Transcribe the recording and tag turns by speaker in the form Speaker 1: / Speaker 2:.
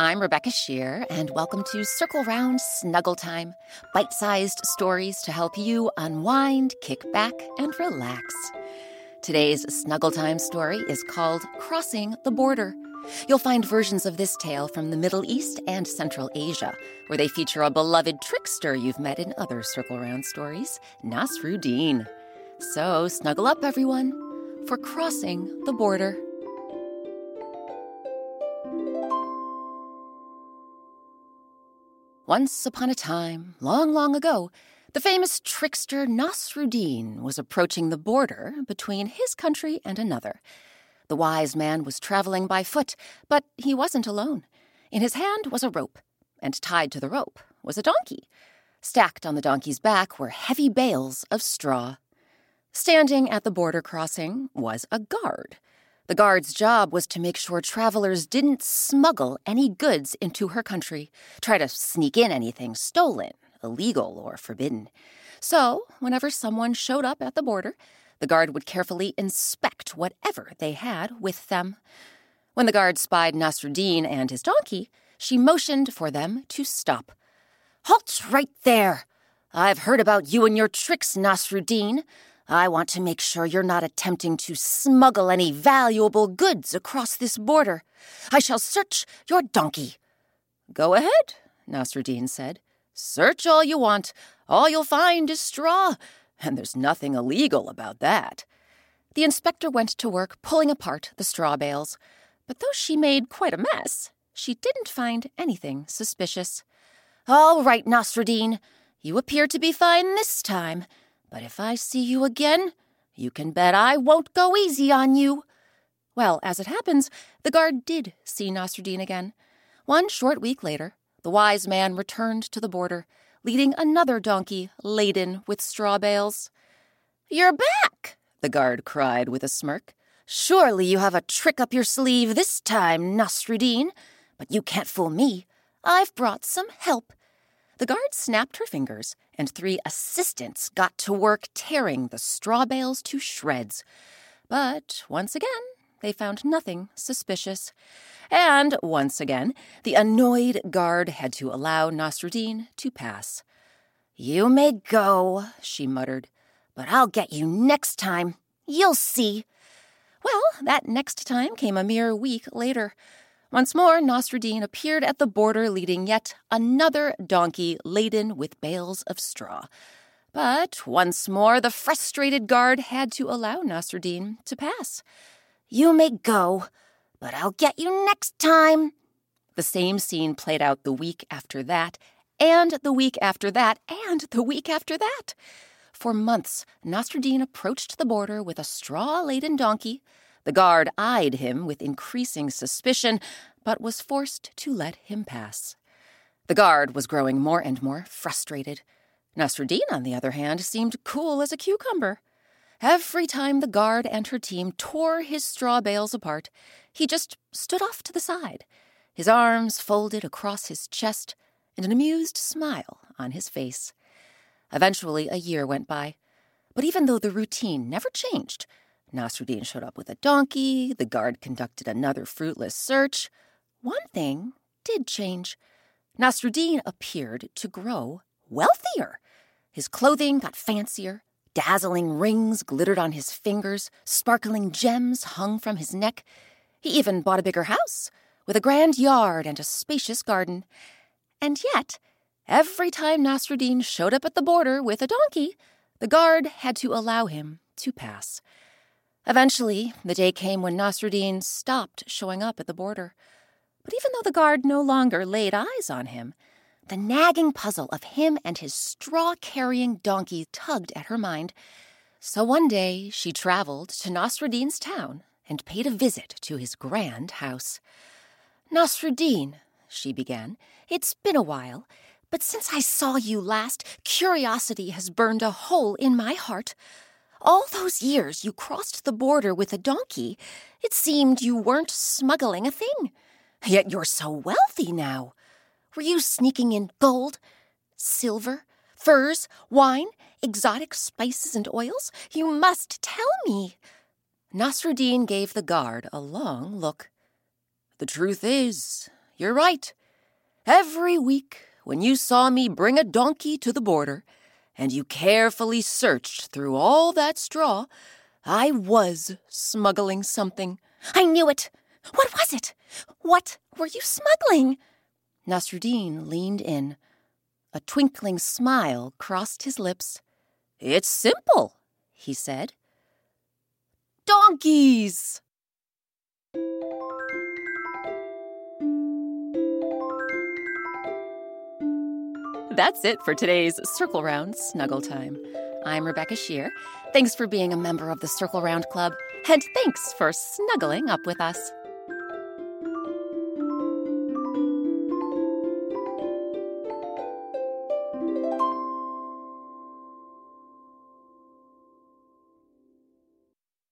Speaker 1: I'm Rebecca Sheir, and welcome to Circle Round Snuggle Time bite sized stories to help you unwind, kick back, and relax. Today's Snuggle Time story is called Crossing the Border. You'll find versions of this tale from the Middle East and Central Asia, where they feature a beloved trickster you've met in other Circle Round stories, Nasruddin. So snuggle up, everyone, for Crossing the Border. Once upon a time, long, long ago, the famous trickster Nasruddin was approaching the border between his country and another. The wise man was traveling by foot, but he wasn't alone. In his hand was a rope, and tied to the rope was a donkey. Stacked on the donkey's back were heavy bales of straw. Standing at the border crossing was a guard. The guard's job was to make sure travelers didn't smuggle any goods into her country, try to sneak in anything stolen, illegal, or forbidden. So, whenever someone showed up at the border, the guard would carefully inspect whatever they had with them. When the guard spied Nasruddin and his donkey, she motioned for them to stop. Halt right there! I've heard about you and your tricks, Nasruddin. I want to make sure you're not attempting to smuggle any valuable goods across this border. I shall search your donkey. Go ahead, Nasruddin said. Search all you want. All you'll find is straw, and there's nothing illegal about that. The inspector went to work pulling apart the straw bales, but though she made quite a mess, she didn't find anything suspicious. All right, Nasruddin, you appear to be fine this time. But if I see you again, you can bet I won't go easy on you. Well, as it happens, the guard did see Nasruddin again. One short week later, the wise man returned to the border, leading another donkey laden with straw bales. You're back, the guard cried with a smirk. Surely you have a trick up your sleeve this time, Nasruddin. But you can't fool me. I've brought some help. The guard snapped her fingers, and three assistants got to work tearing the straw bales to shreds. But once again, they found nothing suspicious. And once again, the annoyed guard had to allow Nasruddin to pass. You may go, she muttered, but I'll get you next time. You'll see. Well, that next time came a mere week later. Once more, Nasruddin appeared at the border leading yet another donkey laden with bales of straw. But once more, the frustrated guard had to allow Nasruddin to pass. You may go, but I'll get you next time. The same scene played out the week after that, and the week after that, and the week after that. For months, Nasruddin approached the border with a straw laden donkey the guard eyed him with increasing suspicion, but was forced to let him pass. The guard was growing more and more frustrated. Nasruddin, on the other hand, seemed cool as a cucumber. Every time the guard and her team tore his straw bales apart, he just stood off to the side, his arms folded across his chest, and an amused smile on his face. Eventually, a year went by. But even though the routine never changed, Nasruddin showed up with a donkey, the guard conducted another fruitless search. One thing did change. Nasruddin appeared to grow wealthier. His clothing got fancier, dazzling rings glittered on his fingers, sparkling gems hung from his neck. He even bought a bigger house, with a grand yard and a spacious garden. And yet, every time Nasruddin showed up at the border with a donkey, the guard had to allow him to pass. Eventually, the day came when Nasruddin stopped showing up at the border. But even though the guard no longer laid eyes on him, the nagging puzzle of him and his straw carrying donkey tugged at her mind. So one day she traveled to Nasruddin's town and paid a visit to his grand house. Nasruddin, she began, it's been a while, but since I saw you last, curiosity has burned a hole in my heart. All those years you crossed the border with a donkey, it seemed you weren't smuggling a thing. Yet you're so wealthy now. Were you sneaking in gold, silver, furs, wine, exotic spices and oils? You must tell me. Nasruddin gave the guard a long look. The truth is, you're right. Every week, when you saw me bring a donkey to the border, and you carefully searched through all that straw, I was smuggling something.
Speaker 2: I knew it. What was it? What were you smuggling?
Speaker 1: Nasruddin leaned in. A twinkling smile crossed his lips. It's simple, he said. Donkeys! That's it for today's Circle Round Snuggle Time. I'm Rebecca Sheir. Thanks for being a member of the Circle Round Club, and thanks for snuggling up with us.